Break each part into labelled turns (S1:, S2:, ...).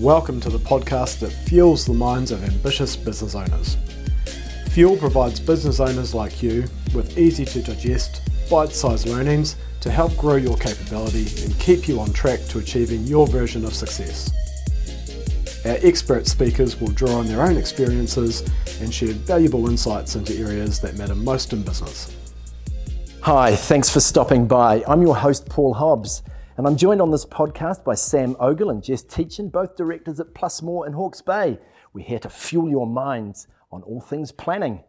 S1: Welcome to the podcast that fuels the minds of ambitious business owners. Fuel provides business owners like you with easy to digest, bite sized learnings to help grow your capability and keep you on track to achieving your version of success. Our expert speakers will draw on their own experiences and share valuable insights into areas that matter most in business.
S2: Hi, thanks for stopping by. I'm your host, Paul Hobbs, and I'm joined on this podcast by Sam Ogle and Jess Tietjen, both directors at Plus More in Hawke's Bay. We're here to fuel your minds on all things planning.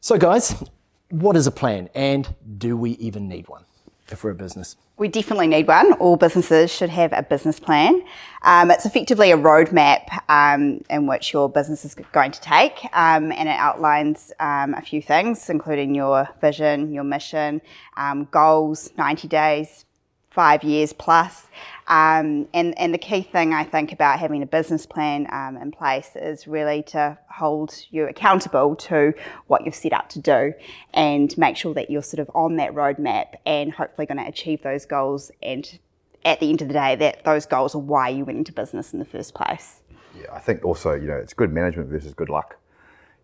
S2: So, guys, what is a plan and do we even need one if we're a business?
S3: We definitely need one. All businesses should have a business plan. Um, it's effectively a roadmap um, in which your business is going to take, um, and it outlines um, a few things, including your vision, your mission, um, goals, 90 days, five years plus. Um, and, and the key thing I think about having a business plan um, in place is really to hold you accountable to what you've set out to do and make sure that you're sort of on that roadmap and hopefully going to achieve those goals. And at the end of the day, that those goals are why you went into business in the first place.
S4: Yeah, I think also, you know, it's good management versus good luck.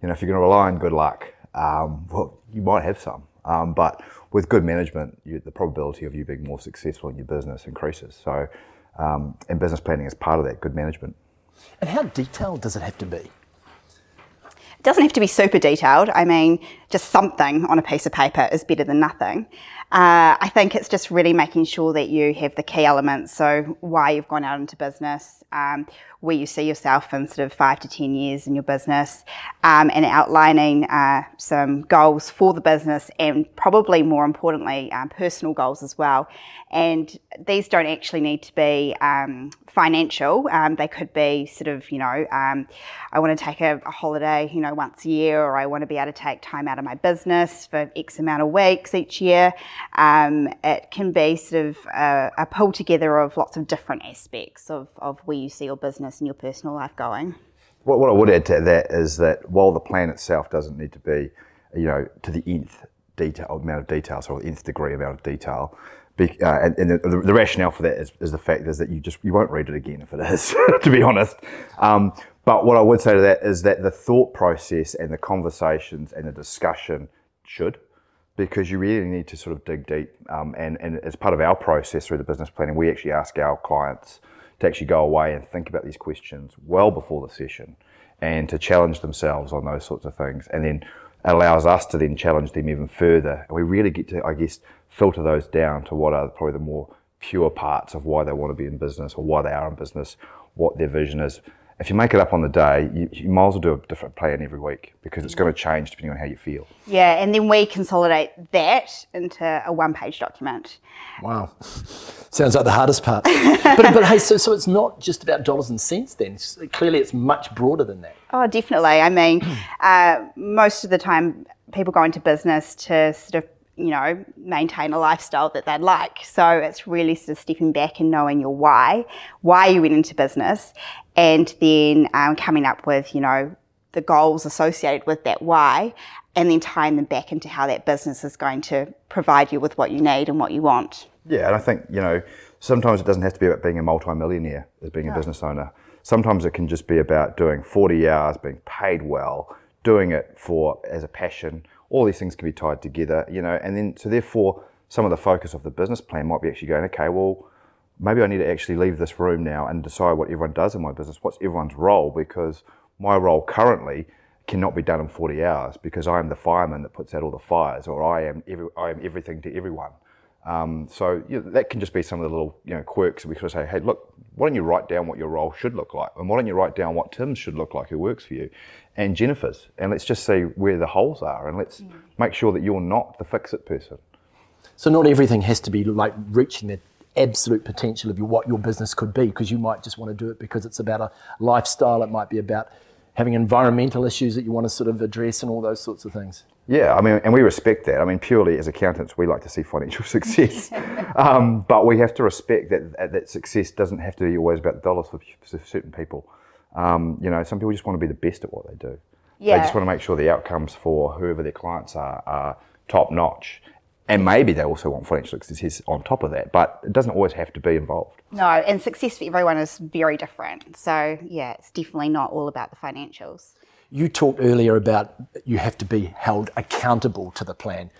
S4: You know, if you're going to rely on good luck, um, well, you might have some. Um, but with good management, you, the probability of you being more successful in your business increases. So, um, and business planning is part of that good management.
S2: And how detailed does it have to be?
S3: It doesn't have to be super detailed. I mean, just something on a piece of paper is better than nothing. Uh, I think it's just really making sure that you have the key elements. So, why you've gone out into business, um, where you see yourself in sort of five to 10 years in your business, um, and outlining uh, some goals for the business, and probably more importantly, um, personal goals as well. And these don't actually need to be um, financial, um, they could be sort of, you know, um, I want to take a, a holiday, you know, once a year, or I want to be able to take time out of my business for X amount of weeks each year. Um, it can be sort of a, a, pull together of lots of different aspects of, of where you see your business and your personal life going.
S4: What, what I would add to that is that while the plan itself doesn't need to be, you know, to the nth detail amount of detail, so the nth degree amount of detail, be, uh, and, and the, the, rationale for that is, is, the fact is that you just you won't read it again if it is, to be honest. Um, but what I would say to that is that the thought process and the conversations and the discussion should because you really need to sort of dig deep. Um, and, and as part of our process through the business planning, we actually ask our clients to actually go away and think about these questions well before the session and to challenge themselves on those sorts of things. And then allows us to then challenge them even further. And we really get to, I guess, filter those down to what are probably the more pure parts of why they want to be in business or why they are in business, what their vision is if you make it up on the day, you, you might as well do a different plan every week because it's going to change depending on how you feel.
S3: Yeah, and then we consolidate that into a one page document.
S2: Wow. Sounds like the hardest part. but, but hey, so, so it's not just about dollars and cents then. It's, clearly, it's much broader than that.
S3: Oh, definitely. I mean, uh, most of the time, people go into business to sort of you know, maintain a lifestyle that they'd like. So it's really sort of stepping back and knowing your why, why you went into business, and then um, coming up with, you know, the goals associated with that why, and then tying them back into how that business is going to provide you with what you need and what you want.
S4: Yeah, and I think, you know, sometimes it doesn't have to be about being a multimillionaire as being a business owner. Sometimes it can just be about doing 40 hours, being paid well, doing it for as a passion all these things can be tied together, you know, and then so therefore some of the focus of the business plan might be actually going, okay, well, maybe I need to actually leave this room now and decide what everyone does in my business. What's everyone's role? Because my role currently cannot be done in 40 hours because I am the fireman that puts out all the fires, or I am every, I am everything to everyone. Um, so you know, that can just be some of the little you know quirks. We could say, hey, look, why don't you write down what your role should look like, and why don't you write down what Tim's should look like, who works for you, and Jennifer's, and let's just see where the holes are, and let's mm. make sure that you're not the fix-it person.
S2: So not everything has to be like reaching the absolute potential of your, what your business could be, because you might just want to do it because it's about a lifestyle. It might be about having environmental issues that you want to sort of address and all those sorts of things.
S4: Yeah, I mean, and we respect that. I mean, purely as accountants, we like to see financial success, um, but we have to respect that that success doesn't have to be always about dollars for certain people. Um, you know, some people just want to be the best at what they do. Yeah. They just want to make sure the outcomes for whoever their clients are are top notch, and maybe they also want financial success on top of that, but it doesn't always have to be involved.
S3: No, and success for everyone is very different. So, yeah, it's definitely not all about the financials.
S2: You talked earlier about you have to be held accountable to the plan.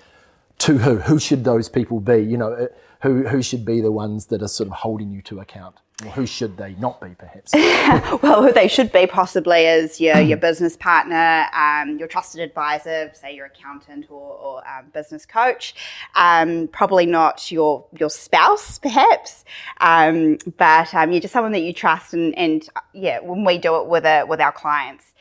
S2: To who? Who should those people be? You know, uh, who, who should be the ones that are sort of holding you to account? Or who should they not be, perhaps?
S3: well, who they should be possibly is your, your business partner, um, your trusted advisor, say your accountant or, or um, business coach. Um, probably not your your spouse, perhaps, um, but um, you're just someone that you trust. And, and yeah, when we do it with a, with our clients,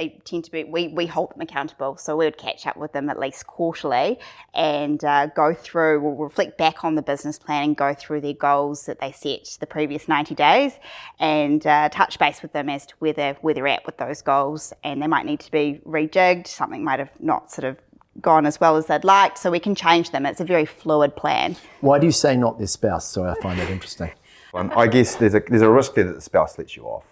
S3: they tend to be we, we hold them accountable so we would catch up with them at least quarterly and uh, go through we'll reflect back on the business plan and go through their goals that they set the previous 90 days and uh, touch base with them as to where they're, where they're at with those goals and they might need to be rejigged something might have not sort of gone as well as they'd like so we can change them it's a very fluid plan
S2: Why do you say not their spouse? So I find that interesting.
S4: And I guess there's a, there's a risk there that the spouse lets you off.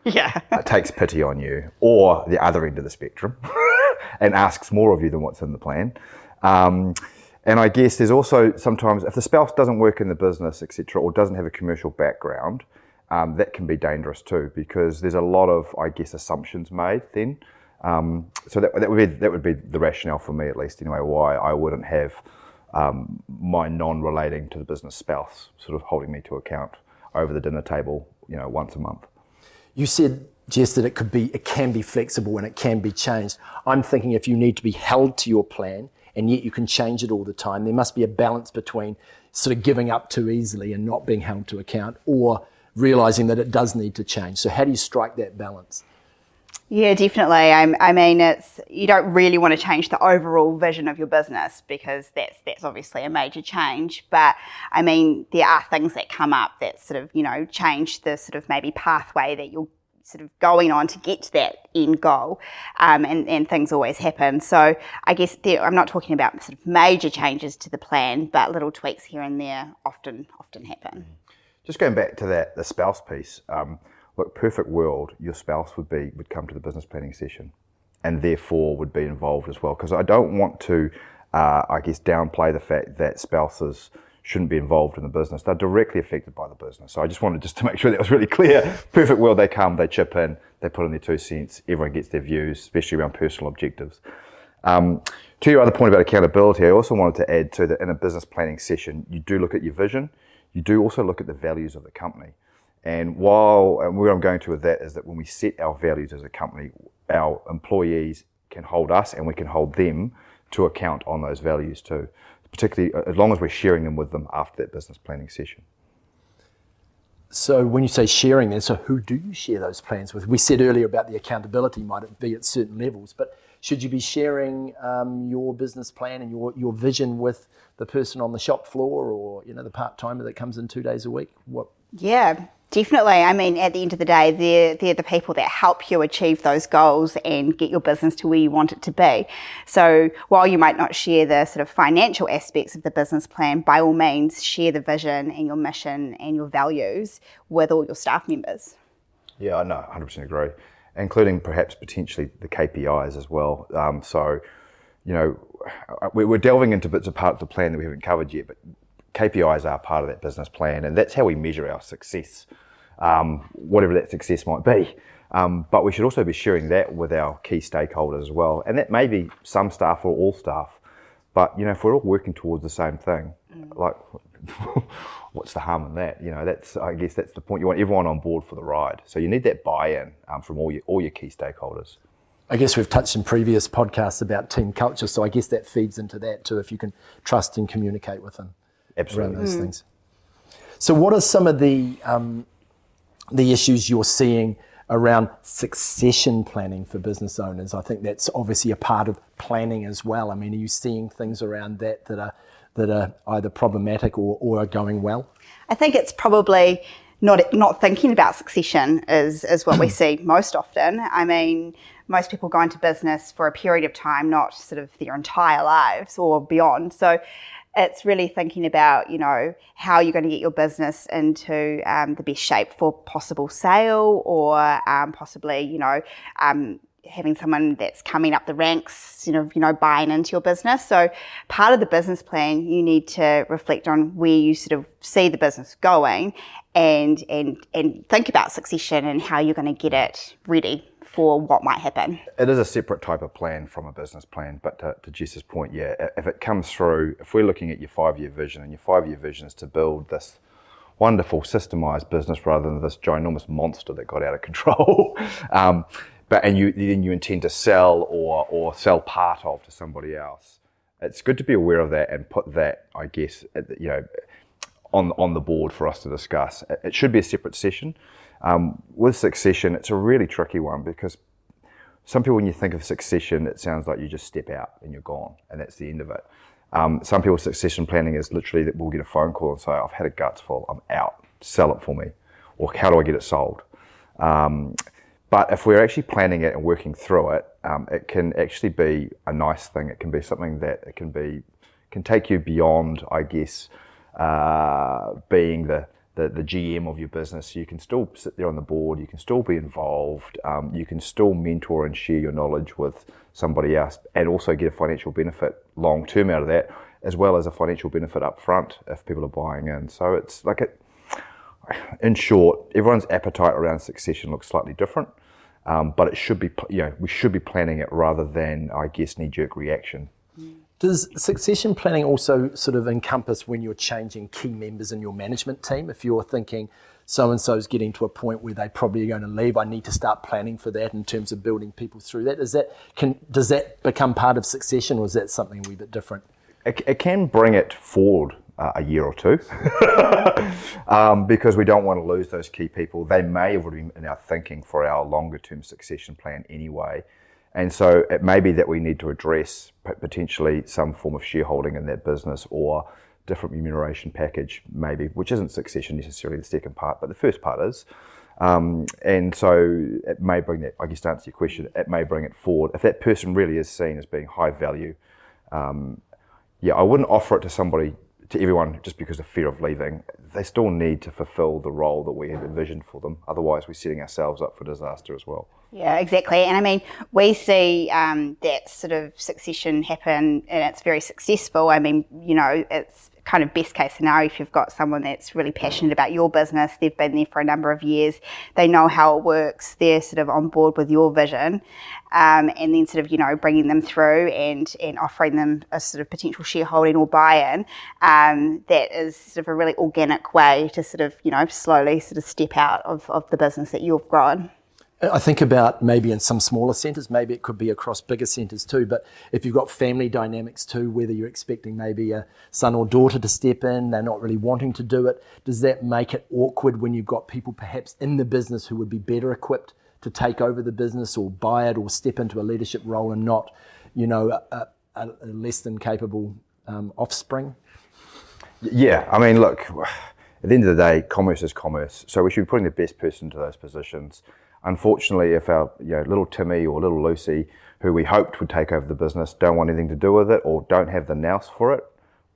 S3: yeah
S4: uh, takes pity on you, or the other end of the spectrum, and asks more of you than what's in the plan. Um, and I guess there's also sometimes if the spouse doesn't work in the business, etc., or doesn't have a commercial background, um, that can be dangerous too because there's a lot of, I guess, assumptions made then. Um, so that, that would be that would be the rationale for me, at least anyway, why I wouldn't have um, my non-relating to the business spouse sort of holding me to account over the dinner table, you know, once a month.
S2: You said, Jess, that it could be, it can be flexible and it can be changed. I'm thinking if you need to be held to your plan and yet you can change it all the time, there must be a balance between sort of giving up too easily and not being held to account or realizing that it does need to change. So how do you strike that balance?
S3: Yeah, definitely. I, I, mean, it's you don't really want to change the overall vision of your business because that's that's obviously a major change. But I mean, there are things that come up that sort of you know change the sort of maybe pathway that you're sort of going on to get to that end goal, um, and and things always happen. So I guess there, I'm not talking about sort of major changes to the plan, but little tweaks here and there often often happen.
S4: Just going back to that the spouse piece. Um, look, perfect world, your spouse would be would come to the business planning session, and therefore would be involved as well. Because I don't want to, uh, I guess, downplay the fact that spouses shouldn't be involved in the business. They're directly affected by the business. So I just wanted just to make sure that was really clear. Perfect world, they come, they chip in, they put in their two cents. Everyone gets their views, especially around personal objectives. Um, to your other point about accountability, I also wanted to add to that in a business planning session, you do look at your vision. You do also look at the values of the company. And while and where I'm going to with that is that when we set our values as a company, our employees can hold us and we can hold them to account on those values too, particularly uh, as long as we're sharing them with them after that business planning session.
S2: So when you say sharing then, so who do you share those plans with? We said earlier about the accountability might it be at certain levels, but should you be sharing um, your business plan and your, your vision with the person on the shop floor or you know the part timer that comes in two days a week? What?
S3: Yeah, Definitely. I mean, at the end of the day, they're, they're the people that help you achieve those goals and get your business to where you want it to be. So while you might not share the sort of financial aspects of the business plan, by all means, share the vision and your mission and your values with all your staff members.
S4: Yeah, I know, 100% agree, including perhaps potentially the KPIs as well. Um, so, you know, we're delving into bits of part of the plan that we haven't covered yet, but KPIs are part of that business plan, and that's how we measure our success, um, whatever that success might be. Um, but we should also be sharing that with our key stakeholders as well, and that may be some staff or all staff. But you know, if we're all working towards the same thing, mm. like what's the harm in that? You know, that's I guess that's the point. You want everyone on board for the ride, so you need that buy-in um, from all your all your key stakeholders.
S2: I guess we've touched in previous podcasts about team culture, so I guess that feeds into that too. If you can trust and communicate with them.
S4: Absolutely.
S2: around those mm. things. So, what are some of the um, the issues you're seeing around succession planning for business owners? I think that's obviously a part of planning as well. I mean, are you seeing things around that that are that are either problematic or, or are going well?
S3: I think it's probably not not thinking about succession is is what we see most often. I mean, most people go into business for a period of time, not sort of their entire lives or beyond. So it's really thinking about you know how you're going to get your business into um, the best shape for possible sale or um, possibly you know um, having someone that's coming up the ranks, you know, you know, buying into your business. So part of the business plan, you need to reflect on where you sort of see the business going and and and think about succession and how you're going to get it ready for what might happen.
S4: It is a separate type of plan from a business plan, but to, to Jess's point, yeah, if it comes through, if we're looking at your five-year vision, and your five-year vision is to build this wonderful systemized business rather than this ginormous monster that got out of control. um, but and you then you intend to sell or or sell part of to somebody else. It's good to be aware of that and put that, I guess, you know, on on the board for us to discuss. It should be a separate session. Um, with succession, it's a really tricky one because some people, when you think of succession, it sounds like you just step out and you're gone, and that's the end of it. Um, some people's succession planning is literally that we'll get a phone call and say, I've had a guts full, I'm out, sell it for me. Or how do I get it sold? Um, but if we're actually planning it and working through it, um, it can actually be a nice thing. It can be something that it can be, can take you beyond, I guess, uh, being the, the, the, GM of your business. You can still sit there on the board, you can still be involved, um, you can still mentor and share your knowledge with somebody else and also get a financial benefit long term out of that, as well as a financial benefit up front if people are buying in. So it's like it, in short, everyone's appetite around succession looks slightly different. Um, but it should be, you know, we should be planning it rather than, I guess, knee jerk reaction.
S2: Does succession planning also sort of encompass when you're changing key members in your management team? If you're thinking, so and so is getting to a point where they probably are going to leave. I need to start planning for that in terms of building people through that. Is that can does that become part of succession, or is that something a wee bit different?
S4: It, it can bring it forward uh, a year or two um, because we don't want to lose those key people. They may have been in our thinking for our longer term succession plan anyway. And so it may be that we need to address potentially some form of shareholding in that business or different remuneration package, maybe, which isn't succession necessarily the second part, but the first part is. Um, and so it may bring that, I guess, to answer your question, it may bring it forward. If that person really is seen as being high value, um, yeah, I wouldn't offer it to somebody, to everyone, just because of fear of leaving. They still need to fulfill the role that we have envisioned for them. Otherwise, we're setting ourselves up for disaster as well.
S3: Yeah, exactly. And I mean, we see um, that sort of succession happen and it's very successful. I mean, you know, it's kind of best case scenario if you've got someone that's really passionate about your business, they've been there for a number of years, they know how it works, they're sort of on board with your vision, um, and then sort of, you know, bringing them through and, and offering them a sort of potential shareholding or buy in. Um, that is sort of a really organic way to sort of, you know, slowly sort of step out of, of the business that you've grown.
S2: I think about maybe in some smaller centres, maybe it could be across bigger centres too. But if you've got family dynamics too, whether you're expecting maybe a son or daughter to step in, they're not really wanting to do it, does that make it awkward when you've got people perhaps in the business who would be better equipped to take over the business or buy it or step into a leadership role and not, you know, a, a, a less than capable um, offspring?
S4: Yeah, I mean, look, at the end of the day, commerce is commerce. So we should be putting the best person into those positions Unfortunately, if our you know, little Timmy or little Lucy, who we hoped would take over the business, don't want anything to do with it or don't have the nous for it,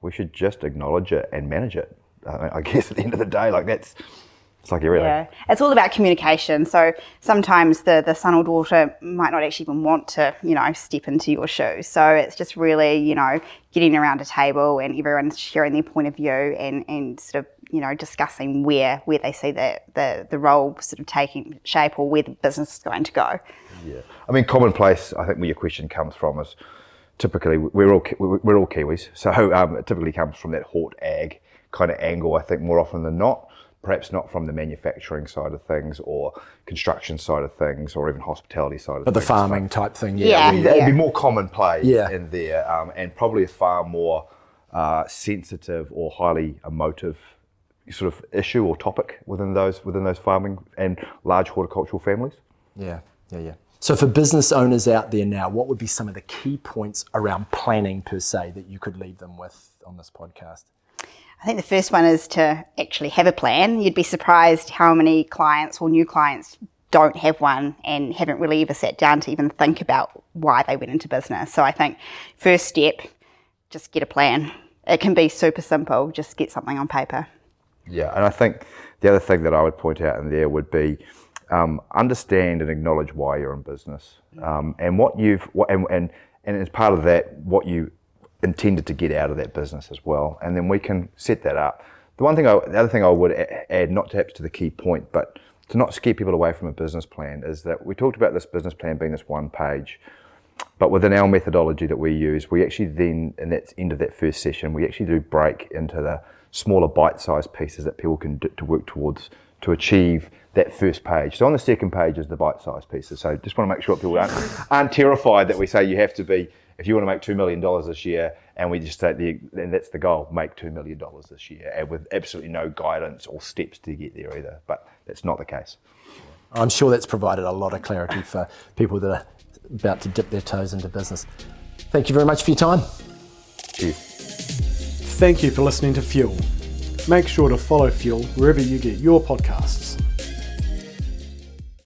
S4: we should just acknowledge it and manage it. I guess at the end of the day, like that's it's like everything.
S3: Yeah, it's all about communication. So sometimes the the son or daughter might not actually even want to, you know, step into your shoes. So it's just really, you know, getting around a table and everyone's sharing their point of view and and sort of you know, discussing where where they see the, the, the role sort of taking shape or where the business is going to go.
S4: Yeah, I mean, commonplace. I think where your question comes from is typically we're all we're all Kiwis, so um, it typically comes from that hort ag kind of angle. I think more often than not. Perhaps not from the manufacturing side of things, or construction side of things, or even hospitality side of
S2: but
S4: things.
S2: But the farming type thing,
S3: yeah,
S4: yeah,
S3: it'd
S4: be more commonplace
S2: yeah.
S4: in there, um, and probably a far more uh, sensitive or highly emotive sort of issue or topic within those within those farming and large horticultural families.
S2: Yeah, yeah, yeah. So for business owners out there now, what would be some of the key points around planning per se that you could leave them with on this podcast?
S3: I think the first one is to actually have a plan. You'd be surprised how many clients or new clients don't have one and haven't really ever sat down to even think about why they went into business. So I think first step, just get a plan. It can be super simple, just get something on paper.
S4: Yeah, and I think the other thing that I would point out in there would be um, understand and acknowledge why you're in business um, and what you've what, and, and and as part of that, what you intended to get out of that business as well, and then we can set that up. The one thing, I, the other thing I would add, not perhaps to the key point, but to not scare people away from a business plan, is that we talked about this business plan being this one page, but within our methodology that we use, we actually then, in that end of that first session, we actually do break into the smaller bite-sized pieces that people can do to work towards to achieve that first page. So on the second page is the bite-sized pieces. So just want to make sure people aren't, aren't terrified that we say you have to be if you want to make two million dollars this year, and we just say the then that's the goal, make two million dollars this year, and with absolutely no guidance or steps to get there either. But that's not the case.
S2: I'm sure that's provided a lot of clarity for people that are about to dip their toes into business. Thank you very much for your time.
S4: Cheers.
S1: Thank you for listening to Fuel. Make sure to follow Fuel wherever you get your podcasts.